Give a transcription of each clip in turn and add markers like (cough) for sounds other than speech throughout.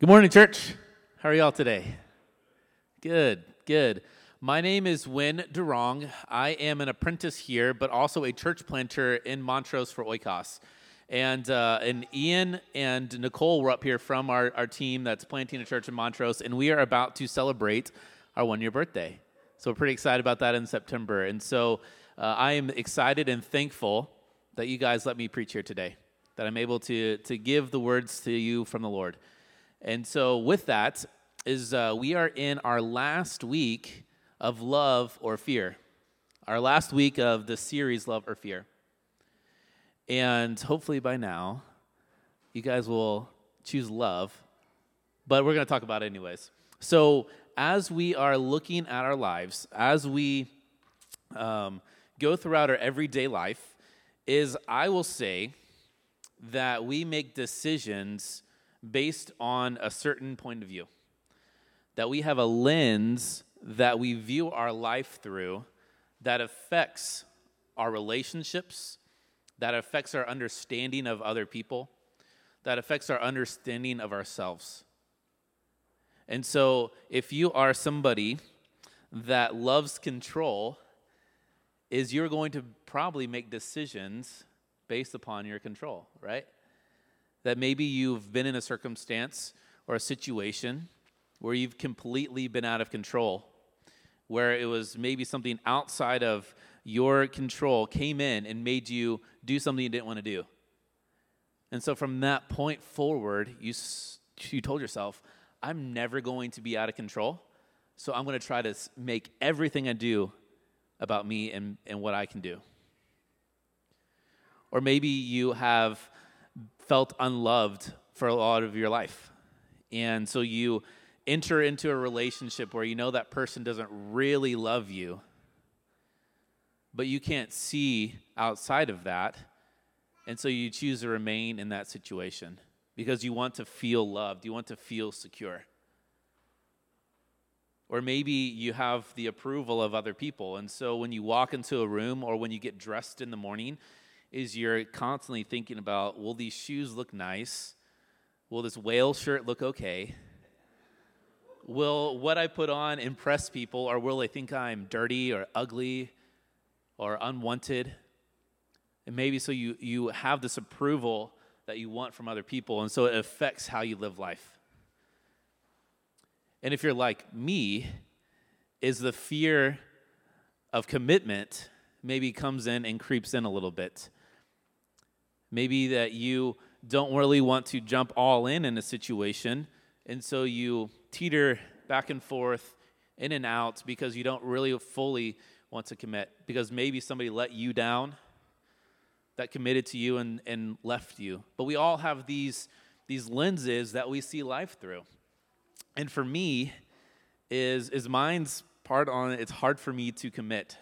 Good morning, church. How are y'all today? Good, good. My name is Win Durong. I am an apprentice here, but also a church planter in Montrose for Oikos. And, uh, and Ian and Nicole were up here from our, our team that's planting a church in Montrose, and we are about to celebrate our one year birthday. So we're pretty excited about that in September. And so uh, I am excited and thankful that you guys let me preach here today, that I'm able to, to give the words to you from the Lord. And so, with that, is uh, we are in our last week of love or fear, our last week of the series Love or Fear. And hopefully by now, you guys will choose love, but we're going to talk about it anyways. So, as we are looking at our lives, as we um, go throughout our everyday life, is I will say that we make decisions based on a certain point of view. That we have a lens that we view our life through that affects our relationships, that affects our understanding of other people, that affects our understanding of ourselves. And so, if you are somebody that loves control, is you're going to probably make decisions based upon your control, right? That maybe you've been in a circumstance or a situation where you've completely been out of control, where it was maybe something outside of your control came in and made you do something you didn't want to do. And so from that point forward, you, you told yourself, I'm never going to be out of control. So I'm going to try to make everything I do about me and, and what I can do. Or maybe you have felt unloved for a lot of your life. And so you enter into a relationship where you know that person doesn't really love you, but you can't see outside of that. And so you choose to remain in that situation because you want to feel loved, you want to feel secure. Or maybe you have the approval of other people. And so when you walk into a room or when you get dressed in the morning, is you're constantly thinking about will these shoes look nice? Will this whale shirt look okay? Will what I put on impress people, or will they think I'm dirty or ugly or unwanted? And maybe so you, you have this approval that you want from other people, and so it affects how you live life. And if you're like me, is the fear of commitment maybe comes in and creeps in a little bit. Maybe that you don't really want to jump all in in a situation, and so you teeter back and forth, in and out, because you don't really fully want to commit. Because maybe somebody let you down, that committed to you and, and left you. But we all have these, these lenses that we see life through. And for me, is, is mine's part on it, it's hard for me to commit.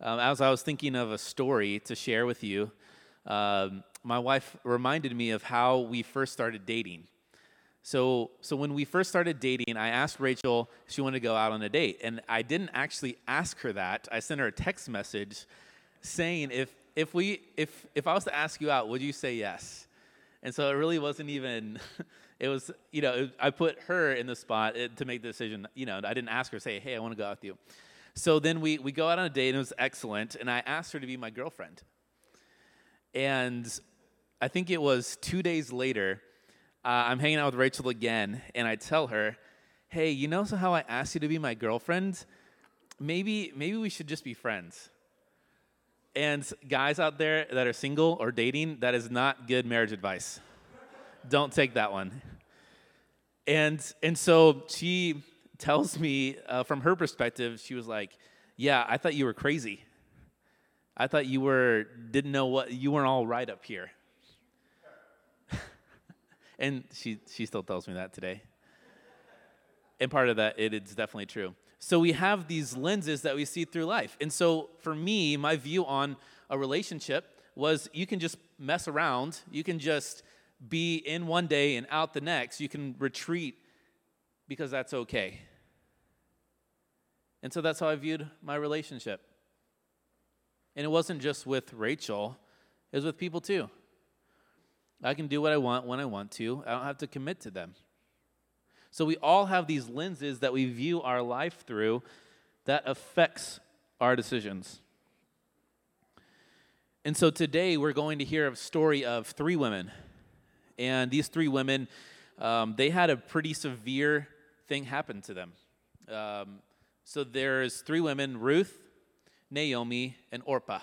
Um, as I was thinking of a story to share with you, um, my wife reminded me of how we first started dating. So, so when we first started dating, I asked Rachel if she wanted to go out on a date, and I didn't actually ask her that. I sent her a text message saying, "If if we if if I was to ask you out, would you say yes?" And so it really wasn't even. (laughs) It was you know it, I put her in the spot uh, to make the decision. You know I didn't ask her say, "Hey, I want to go out with you." So then we we go out on a date, and it was excellent. And I asked her to be my girlfriend. And I think it was two days later, uh, I'm hanging out with Rachel again, and I tell her, "Hey, you know how I asked you to be my girlfriend? Maybe maybe we should just be friends." And guys out there that are single or dating, that is not good marriage advice. Don't take that one. And and so she tells me uh, from her perspective, she was like, "Yeah, I thought you were crazy." I thought you were didn't know what you weren't all right up here. (laughs) and she she still tells me that today. And part of that it is definitely true. So we have these lenses that we see through life. And so for me, my view on a relationship was you can just mess around, you can just be in one day and out the next, you can retreat because that's okay. And so that's how I viewed my relationship. And it wasn't just with Rachel, it was with people too. I can do what I want when I want to, I don't have to commit to them. So we all have these lenses that we view our life through that affects our decisions. And so today we're going to hear a story of three women. And these three women, um, they had a pretty severe thing happen to them. Um, so there's three women Ruth, Naomi, and Orpah.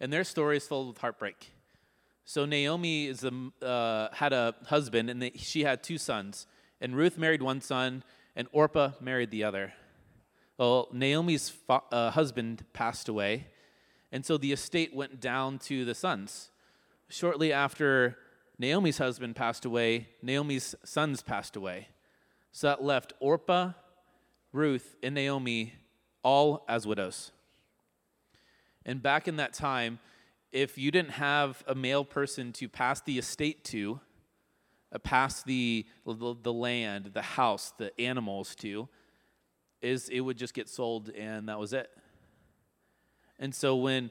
And their story is filled with heartbreak. So Naomi is a, uh, had a husband, and she had two sons. And Ruth married one son, and Orpah married the other. Well, Naomi's fa- uh, husband passed away, and so the estate went down to the sons. Shortly after Naomi's husband passed away, Naomi's sons passed away. So that left Orpah, Ruth, and Naomi all as widows. And back in that time, if you didn't have a male person to pass the estate to, uh, pass the, the, the land, the house, the animals to, is it would just get sold and that was it. And so when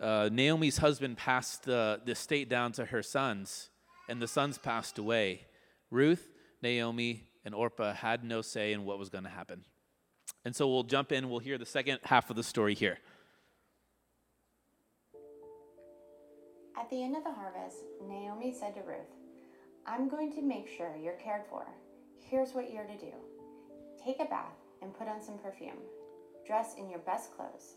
uh, Naomi's husband passed the, the estate down to her sons, and the sons passed away, Ruth, Naomi, and Orpah had no say in what was going to happen. And so we'll jump in, we'll hear the second half of the story here. At the end of the harvest, Naomi said to Ruth, I'm going to make sure you're cared for. Here's what you're to do take a bath and put on some perfume. Dress in your best clothes.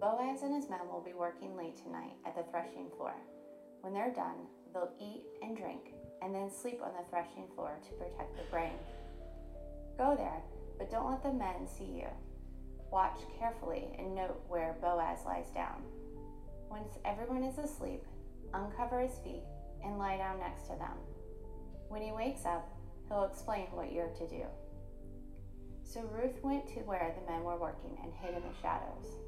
Boaz and his men will be working late tonight at the threshing floor. When they're done, they'll eat and drink and then sleep on the threshing floor to protect the grain. Go there, but don't let the men see you. Watch carefully and note where Boaz lies down. Once everyone is asleep, uncover his feet and lie down next to them. When he wakes up, he'll explain what you're to do. So Ruth went to where the men were working and hid in the shadows.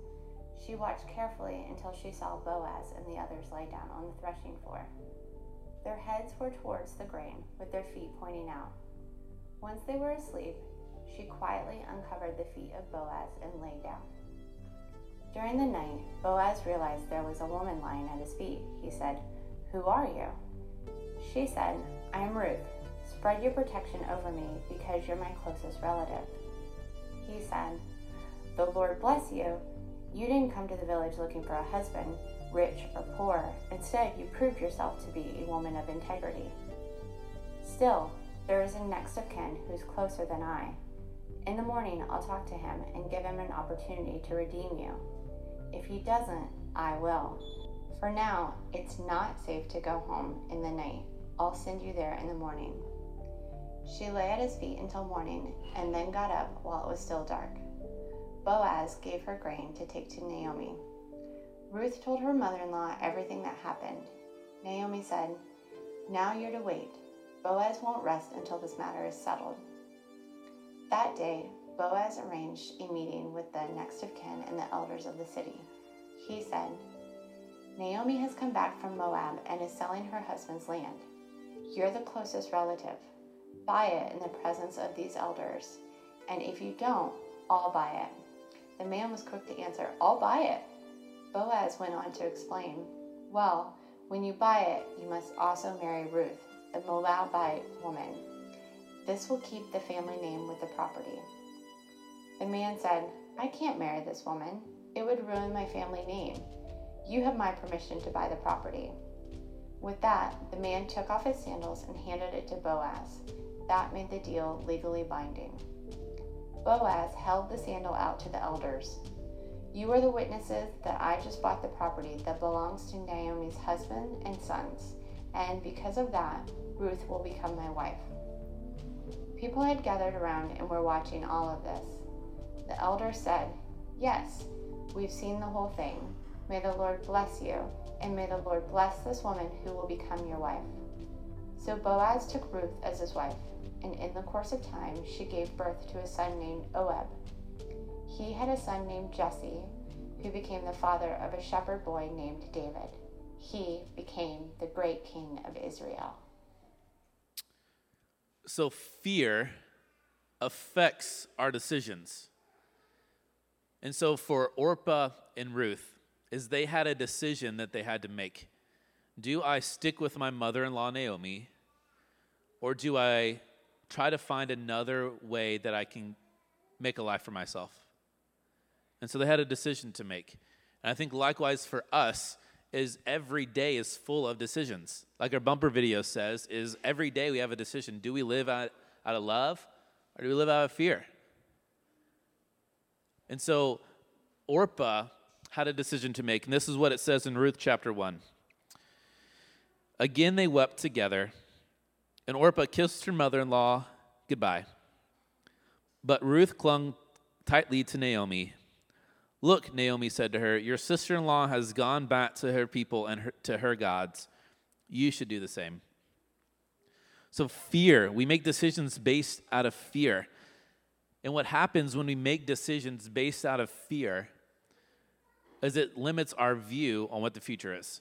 She watched carefully until she saw Boaz and the others lie down on the threshing floor. Their heads were towards the grain, with their feet pointing out. Once they were asleep, she quietly uncovered the feet of Boaz and lay down. During the night, Boaz realized there was a woman lying at his feet. He said, Who are you? She said, I am Ruth. Spread your protection over me because you're my closest relative. He said, The Lord bless you. You didn't come to the village looking for a husband, rich or poor. Instead, you proved yourself to be a woman of integrity. Still, there is a next of kin who's closer than I. In the morning, I'll talk to him and give him an opportunity to redeem you. If he doesn't, I will. For now, it's not safe to go home in the night. I'll send you there in the morning. She lay at his feet until morning and then got up while it was still dark. Boaz gave her grain to take to Naomi. Ruth told her mother in law everything that happened. Naomi said, Now you're to wait. Boaz won't rest until this matter is settled. That day, Boaz arranged a meeting with the next of kin and the elders of the city. He said, Naomi has come back from Moab and is selling her husband's land. You're the closest relative. Buy it in the presence of these elders, and if you don't, I'll buy it. The man was quick to answer, I'll buy it. Boaz went on to explain, Well, when you buy it, you must also marry Ruth, the Moabite woman. This will keep the family name with the property. The man said, I can't marry this woman. It would ruin my family name. You have my permission to buy the property. With that, the man took off his sandals and handed it to Boaz. That made the deal legally binding. Boaz held the sandal out to the elders. You are the witnesses that I just bought the property that belongs to Naomi's husband and sons, and because of that, Ruth will become my wife. People had gathered around and were watching all of this. The elder said, Yes, we've seen the whole thing. May the Lord bless you, and may the Lord bless this woman who will become your wife. So Boaz took Ruth as his wife, and in the course of time she gave birth to a son named Obed. He had a son named Jesse, who became the father of a shepherd boy named David. He became the great king of Israel. So, fear affects our decisions. And so for Orpah and Ruth, is they had a decision that they had to make. Do I stick with my mother-in-law Naomi or do I try to find another way that I can make a life for myself. And so they had a decision to make. And I think likewise for us is every day is full of decisions. Like our bumper video says, is every day we have a decision. Do we live out, out of love or do we live out of fear? And so Orpah had a decision to make. And this is what it says in Ruth chapter 1. Again, they wept together, and Orpah kissed her mother in law goodbye. But Ruth clung tightly to Naomi. Look, Naomi said to her, Your sister in law has gone back to her people and her, to her gods. You should do the same. So, fear, we make decisions based out of fear. And what happens when we make decisions based out of fear is it limits our view on what the future is.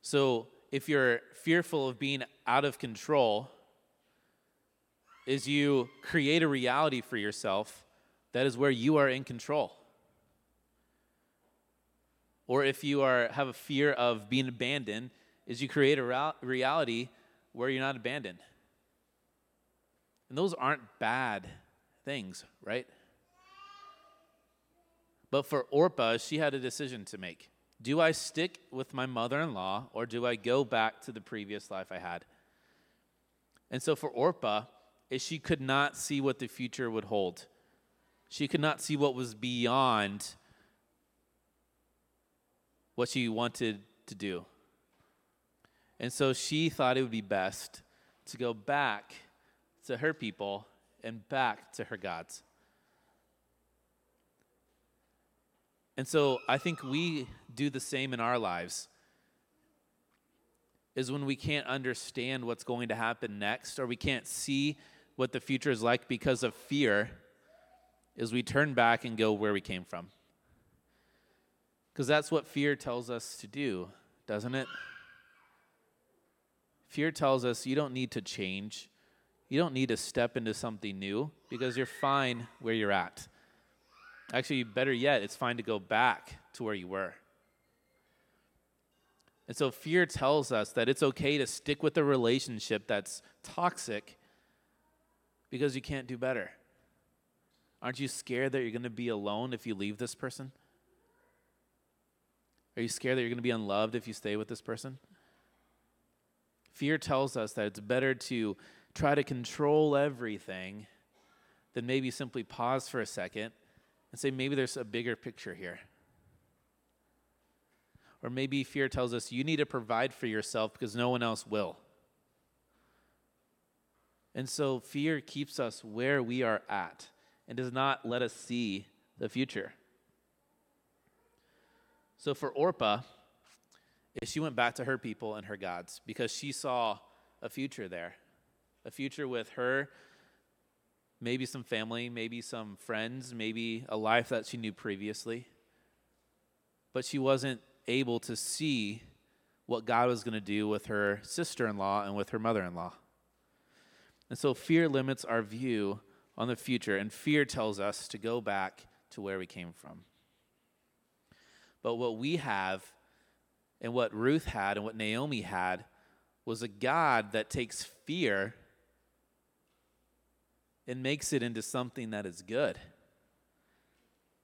So if you're fearful of being out of control, is you create a reality for yourself that is where you are in control. Or if you are have a fear of being abandoned, is you create a reality where you're not abandoned. And those aren't bad things, right? But for Orpah, she had a decision to make. Do I stick with my mother in law or do I go back to the previous life I had? And so for Orpah, she could not see what the future would hold. She could not see what was beyond what she wanted to do. And so she thought it would be best to go back to her people and back to her gods. And so I think we do the same in our lives. Is when we can't understand what's going to happen next or we can't see what the future is like because of fear, is we turn back and go where we came from. Because that's what fear tells us to do, doesn't it? Fear tells us you don't need to change. You don't need to step into something new because you're fine where you're at. Actually, better yet, it's fine to go back to where you were. And so fear tells us that it's okay to stick with a relationship that's toxic because you can't do better. Aren't you scared that you're going to be alone if you leave this person? Are you scared that you're going to be unloved if you stay with this person? Fear tells us that it's better to try to control everything than maybe simply pause for a second and say, maybe there's a bigger picture here. Or maybe fear tells us you need to provide for yourself because no one else will. And so fear keeps us where we are at and does not let us see the future. So for Orpah, eh, she went back to her people and her gods because she saw a future there, a future with her maybe some family, maybe some friends, maybe a life that she knew previously. But she wasn't able to see what God was going to do with her sister in law and with her mother in law. And so fear limits our view on the future, and fear tells us to go back to where we came from. But what we have, and what Ruth had, and what Naomi had, was a God that takes fear and makes it into something that is good.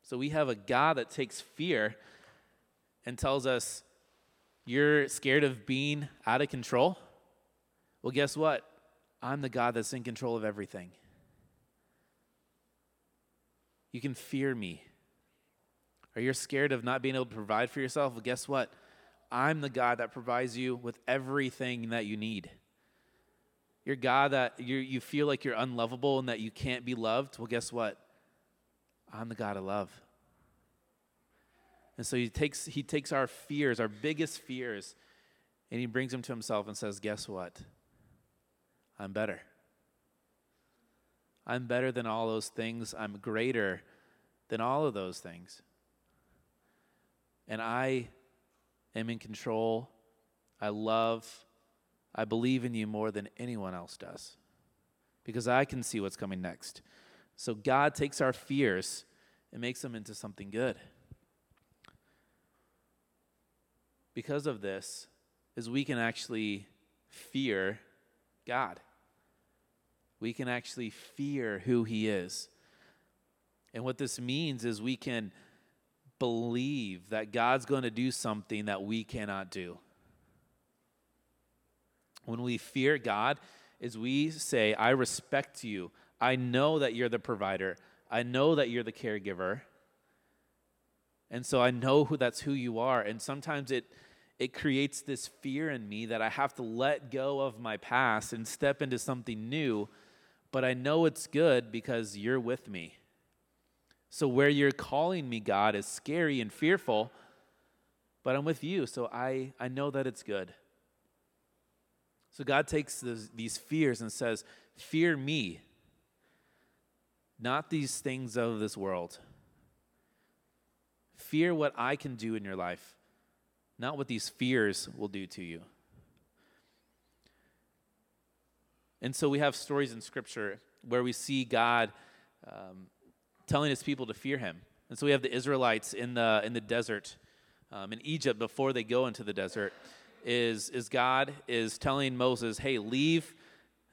So we have a God that takes fear and tells us, You're scared of being out of control? Well, guess what? I'm the God that's in control of everything. You can fear me. Are you scared of not being able to provide for yourself? Well, guess what? I'm the God that provides you with everything that you need. You're God that you you feel like you're unlovable and that you can't be loved. Well, guess what? I'm the God of love. And so he takes, he takes our fears, our biggest fears, and he brings them to himself and says, Guess what? I'm better. I'm better than all those things. I'm greater than all of those things. And I am in control. I love I believe in you more than anyone else does because I can see what's coming next. So God takes our fears and makes them into something good. Because of this, is we can actually fear God. We can actually fear who He is. And what this means is we can believe that God's going to do something that we cannot do. When we fear God, is we say, I respect you. I know that you're the provider. I know that you're the caregiver. And so I know who that's who you are. And sometimes it it creates this fear in me that I have to let go of my past and step into something new, but I know it's good because you're with me. So where you're calling me, God, is scary and fearful, but I'm with you, so I, I know that it's good. So God takes these fears and says, Fear me, not these things of this world. Fear what I can do in your life, not what these fears will do to you. And so we have stories in Scripture where we see God um, telling his people to fear him. And so we have the Israelites in the, in the desert, um, in Egypt, before they go into the desert, is, is God is telling Moses, hey, leave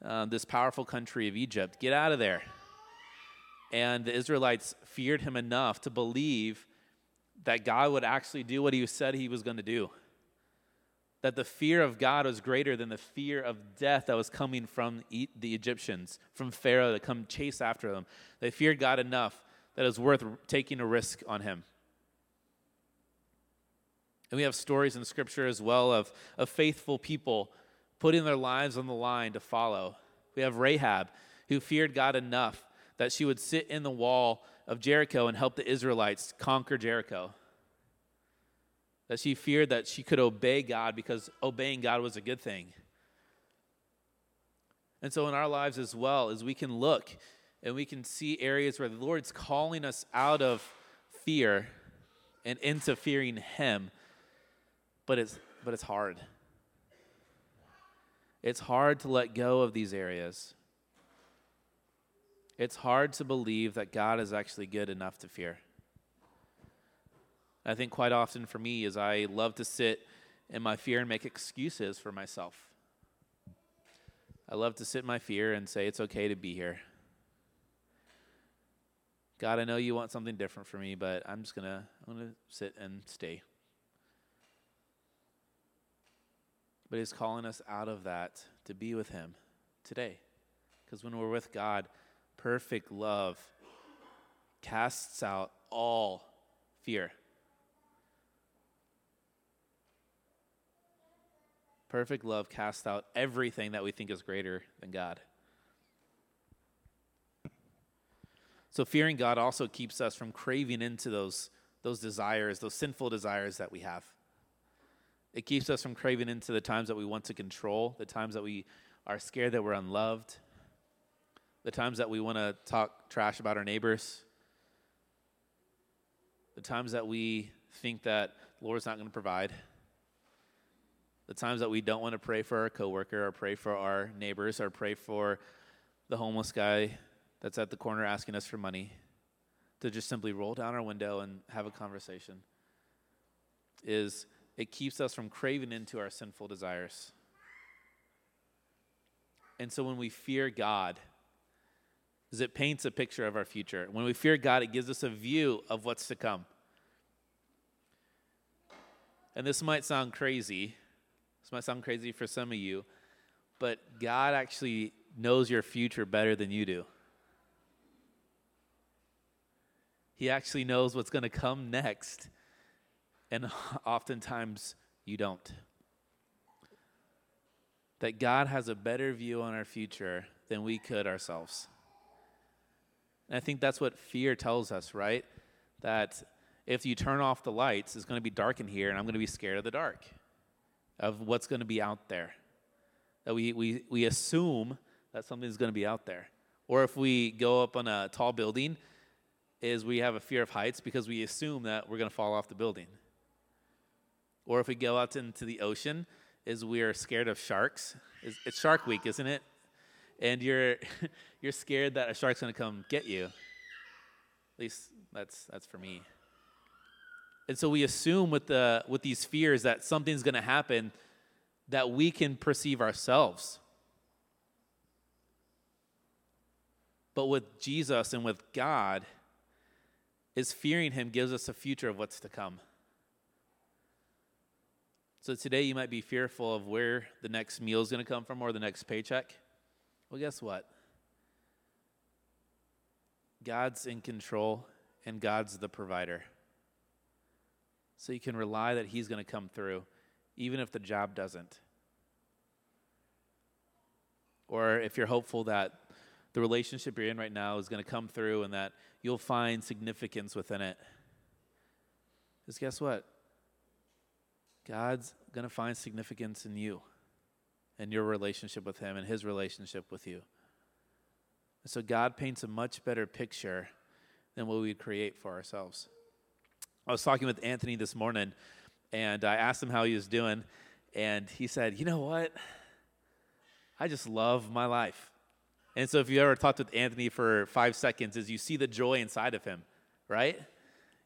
uh, this powerful country of Egypt, get out of there. And the Israelites feared him enough to believe that God would actually do what he said he was going to do. That the fear of God was greater than the fear of death that was coming from the Egyptians, from Pharaoh to come chase after them. They feared God enough that it was worth taking a risk on him. And we have stories in Scripture as well of, of faithful people putting their lives on the line to follow. We have Rahab, who feared God enough that she would sit in the wall of Jericho and help the Israelites conquer Jericho. That she feared that she could obey God because obeying God was a good thing. And so in our lives as well, as we can look and we can see areas where the Lord's calling us out of fear and into fearing Him, but it's, but it's hard. It's hard to let go of these areas it's hard to believe that God is actually good enough to fear. I think quite often for me is I love to sit in my fear and make excuses for myself. I love to sit in my fear and say it's okay to be here. God, I know you want something different for me, but I'm just gonna I'm gonna sit and stay. But He's calling us out of that to be with Him today. Because when we're with God, perfect love casts out all fear. Perfect love casts out everything that we think is greater than God. So fearing God also keeps us from craving into those, those desires, those sinful desires that we have. It keeps us from craving into the times that we want to control, the times that we are scared that we're unloved, the times that we want to talk trash about our neighbors, the times that we think that Lord's not going to provide, the times that we don't want to pray for our coworker or pray for our neighbors or pray for the homeless guy that's at the corner asking us for money, to just simply roll down our window and have a conversation, is it keeps us from craving into our sinful desires. And so when we fear God, is it paints a picture of our future. When we fear God, it gives us a view of what's to come. And this might sound crazy. This might sound crazy for some of you, but God actually knows your future better than you do. He actually knows what's going to come next. And (laughs) oftentimes you don't. That God has a better view on our future than we could ourselves. And I think that's what fear tells us, right? That if you turn off the lights, it's going to be dark in here, and I'm going to be scared of the dark, of what's going to be out there. That we, we, we assume that something's going to be out there. Or if we go up on a tall building, is we have a fear of heights because we assume that we're going to fall off the building. Or if we go out into the ocean, is we are scared of sharks. It's, it's Shark Week, isn't it? and you're (laughs) you're scared that a shark's going to come get you. At least that's that's for me. And so we assume with the with these fears that something's going to happen that we can perceive ourselves. But with Jesus and with God, is fearing Him gives us a future of what's to come. So today you might be fearful of where the next meal is going to come from or the next paycheck. Well, guess what? God's in control and God's the provider. So you can rely that He's going to come through, even if the job doesn't. Or if you're hopeful that the relationship you're in right now is going to come through and that you'll find significance within it. Because guess what? God's going to find significance in you and your relationship with Him and His relationship with you. And So God paints a much better picture than what we create for ourselves. I was talking with Anthony this morning, and I asked him how he was doing, and he said, "You know what? I just love my life." And so, if you ever talked with Anthony for five seconds, is you see the joy inside of him, right?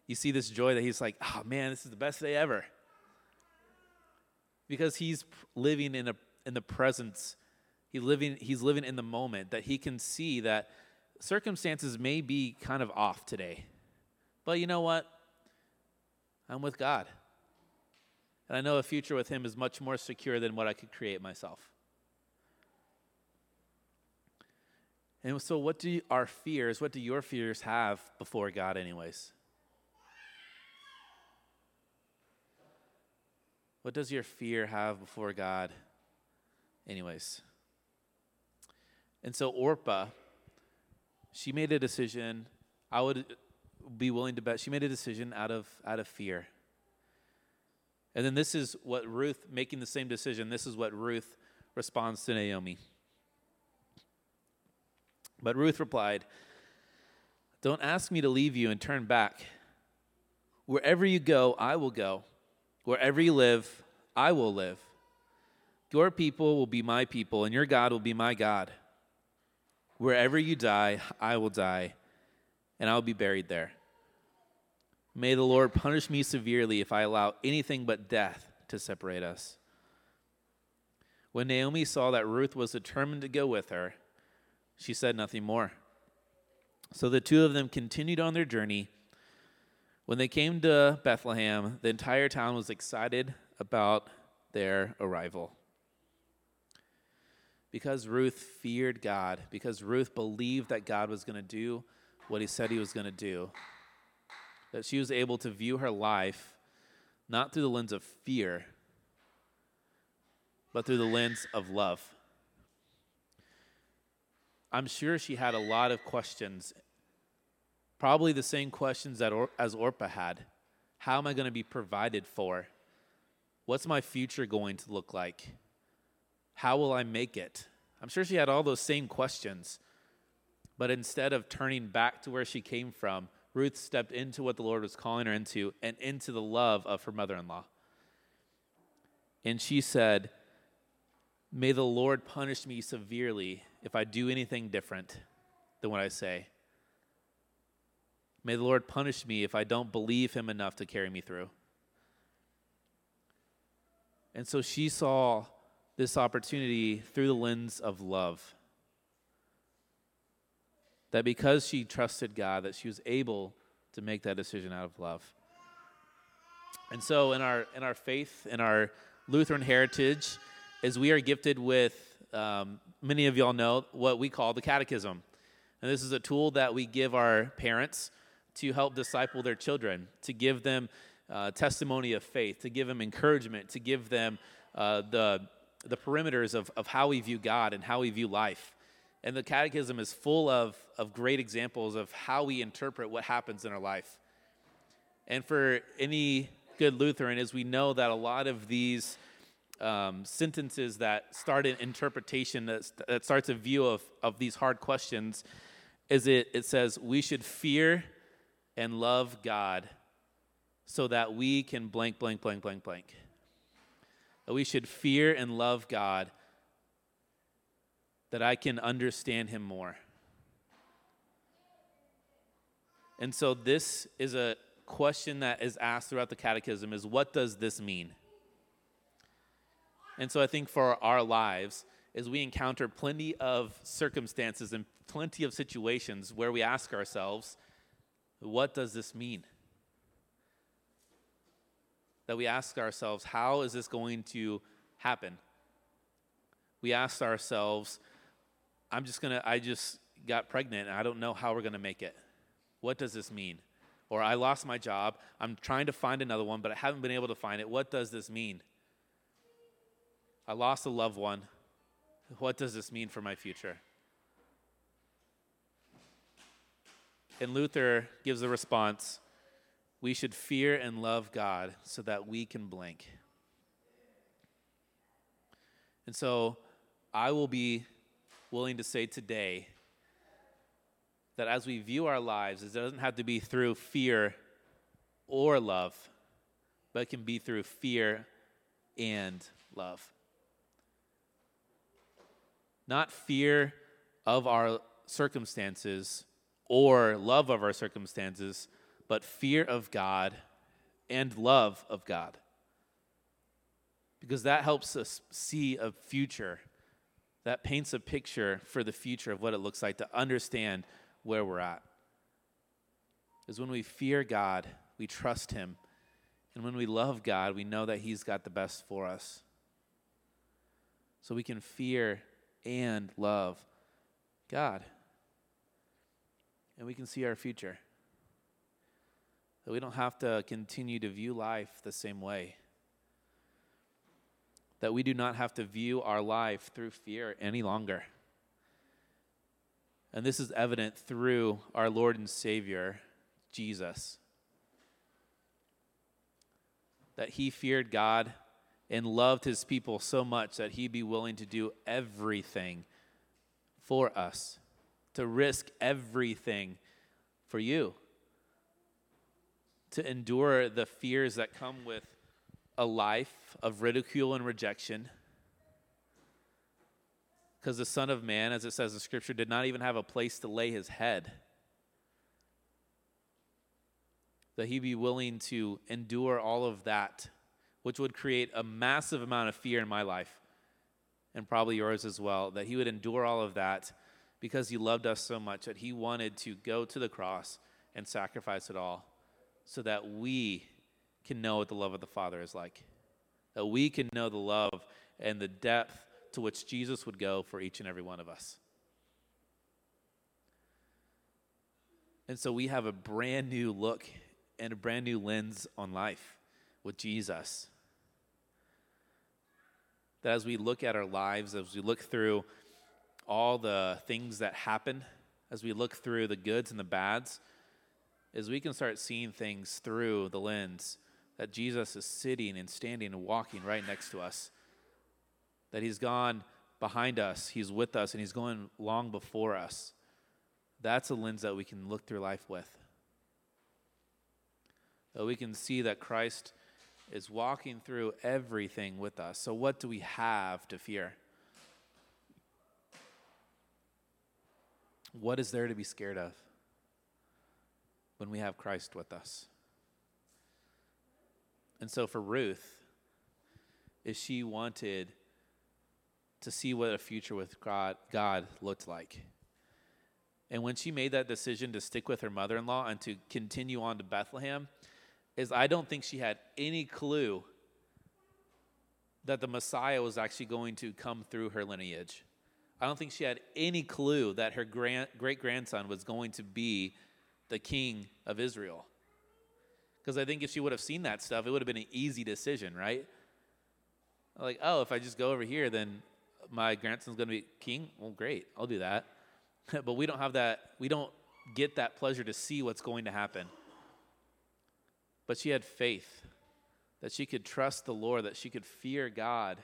You see this joy that he's like, "Oh man, this is the best day ever," because he's living in a in the presence. He living he's living in the moment that he can see that circumstances may be kind of off today, but you know what? I'm with God. And I know a future with Him is much more secure than what I could create myself. And so, what do our fears, what do your fears have before God, anyways? What does your fear have before God, anyways? And so, Orpah, she made a decision. I would be willing to bet she made a decision out of out of fear. And then this is what Ruth making the same decision. This is what Ruth responds to Naomi. But Ruth replied, "Don't ask me to leave you and turn back. Wherever you go, I will go. Wherever you live, I will live. Your people will be my people, and your God will be my God. Wherever you die, I will die, and I will be buried there. May the Lord punish me severely if I allow anything but death to separate us. When Naomi saw that Ruth was determined to go with her, she said nothing more. So the two of them continued on their journey. When they came to Bethlehem, the entire town was excited about their arrival. Because Ruth feared God, because Ruth believed that God was going to do what he said he was going to do, that she was able to view her life not through the lens of fear, but through the lens of love. I'm sure she had a lot of questions, probably the same questions that or, as Orpah had. How am I going to be provided for? What's my future going to look like? How will I make it? I'm sure she had all those same questions. But instead of turning back to where she came from, Ruth stepped into what the Lord was calling her into and into the love of her mother in law. And she said, May the Lord punish me severely if I do anything different than what I say. May the Lord punish me if I don't believe him enough to carry me through. And so she saw this opportunity through the lens of love that because she trusted God, that she was able to make that decision out of love. And so in our in our faith, in our Lutheran heritage, is we are gifted with um, many of y'all know what we call the catechism. And this is a tool that we give our parents to help disciple their children, to give them uh, testimony of faith, to give them encouragement, to give them uh, the, the perimeters of, of how we view God and how we view life. And the Catechism is full of, of great examples of how we interpret what happens in our life. And for any good Lutheran, as we know that a lot of these um, sentences that start an interpretation that, that starts a view of, of these hard questions is it, it says we should fear and love God so that we can blank, blank, blank, blank, blank. That we should fear and love God that I can understand him more. And so this is a question that is asked throughout the catechism is what does this mean? And so I think for our lives is we encounter plenty of circumstances and plenty of situations where we ask ourselves, what does this mean? That we ask ourselves, how is this going to happen? We ask ourselves, I'm just gonna, I just got pregnant and I don't know how we're gonna make it. What does this mean? Or I lost my job, I'm trying to find another one, but I haven't been able to find it. What does this mean? I lost a loved one. What does this mean for my future? And Luther gives a response we should fear and love God so that we can blink. And so I will be willing to say today that as we view our lives, it doesn't have to be through fear or love, but it can be through fear and love. Not fear of our circumstances or love of our circumstances, but fear of God and love of God. Because that helps us see a future, that paints a picture for the future of what it looks like to understand where we're at. Is when we fear God, we trust Him. And when we love God, we know that He's got the best for us. So we can fear and love God. And we can see our future. That we don't have to continue to view life the same way. That we do not have to view our life through fear any longer. And this is evident through our Lord and Savior, Jesus. That he feared God and loved his people so much that he'd be willing to do everything for us, to risk everything for you, to endure the fears that come with a life of ridicule and rejection. Because the Son of Man, as it says in Scripture, did not even have a place to lay his head. That he be willing to endure all of that which would create a massive amount of fear in my life and probably yours as well, that he would endure all of that because he loved us so much that he wanted to go to the cross and sacrifice it all so that we can know what the love of the Father is like. That we can know the love and the depth to which Jesus would go for each and every one of us. And so we have a brand new look and a brand new lens on life with Jesus that as we look at our lives, as we look through all the things that happen, as we look through the goods and the bads, is we can start seeing things through the lens that Jesus is sitting and standing and walking right next to us. That he's gone behind us, he's with us, and he's going long before us. That's a lens that we can look through life with. That we can see that Christ is walking through everything with us. So, what do we have to fear? What is there to be scared of when we have Christ with us? And so, for Ruth, is she wanted to see what a future with God, God looked like. And when she made that decision to stick with her mother in law and to continue on to Bethlehem, is I don't think she had any clue that the Messiah was actually going to come through her lineage. I don't think she had any clue that her great grandson was going to be the king of Israel. Because I think if she would have seen that stuff, it would have been an easy decision, right? Like, oh, if I just go over here, then my grandson's going to be king. Well, great, I'll do that. (laughs) but we don't have that, we don't get that pleasure to see what's going to happen. But she had faith that she could trust the Lord, that she could fear God,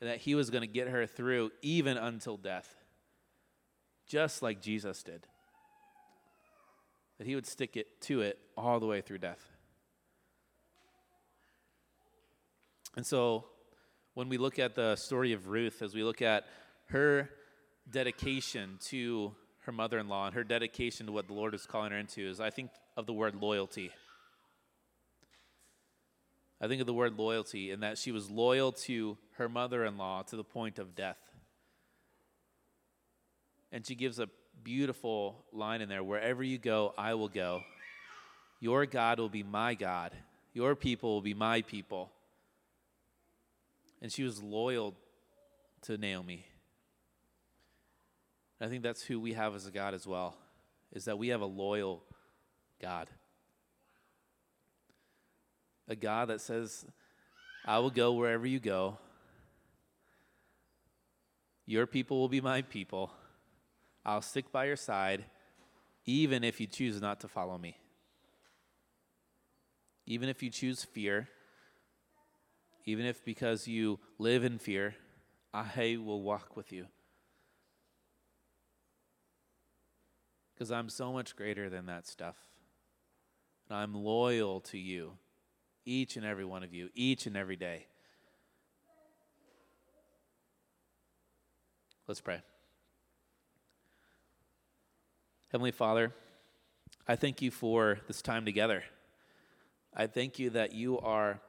and that He was going to get her through even until death, just like Jesus did. That He would stick it to it all the way through death. And so, when we look at the story of Ruth, as we look at her dedication to her mother in law and her dedication to what the Lord is calling her into, is I think of the word loyalty. I think of the word loyalty in that she was loyal to her mother in law to the point of death. And she gives a beautiful line in there wherever you go, I will go. Your God will be my God. Your people will be my people. And she was loyal to Naomi. I think that's who we have as a God as well, is that we have a loyal God. A God that says, I will go wherever you go. Your people will be my people. I'll stick by your side, even if you choose not to follow me. Even if you choose fear, even if because you live in fear, I will walk with you. Because I'm so much greater than that stuff. And I'm loyal to you, each and every one of you, each and every day. Let's pray. Heavenly Father, I thank you for this time together. I thank you that you are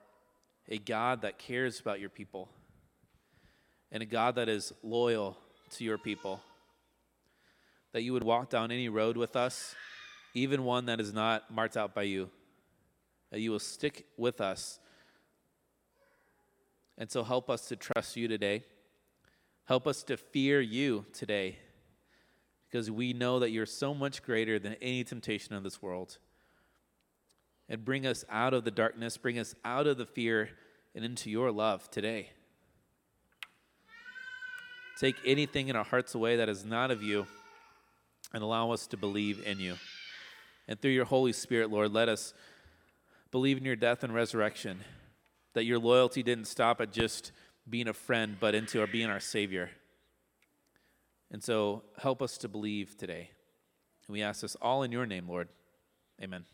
a God that cares about your people and a God that is loyal to your people. That you would walk down any road with us, even one that is not marked out by you. That you will stick with us. And so help us to trust you today. Help us to fear you today because we know that you're so much greater than any temptation of this world. And bring us out of the darkness, bring us out of the fear, and into your love today. Take anything in our hearts away that is not of you and allow us to believe in you. And through your Holy Spirit, Lord, let us believe in your death and resurrection, that your loyalty didn't stop at just being a friend, but into our being our Savior. And so help us to believe today. And we ask this all in your name, Lord. Amen.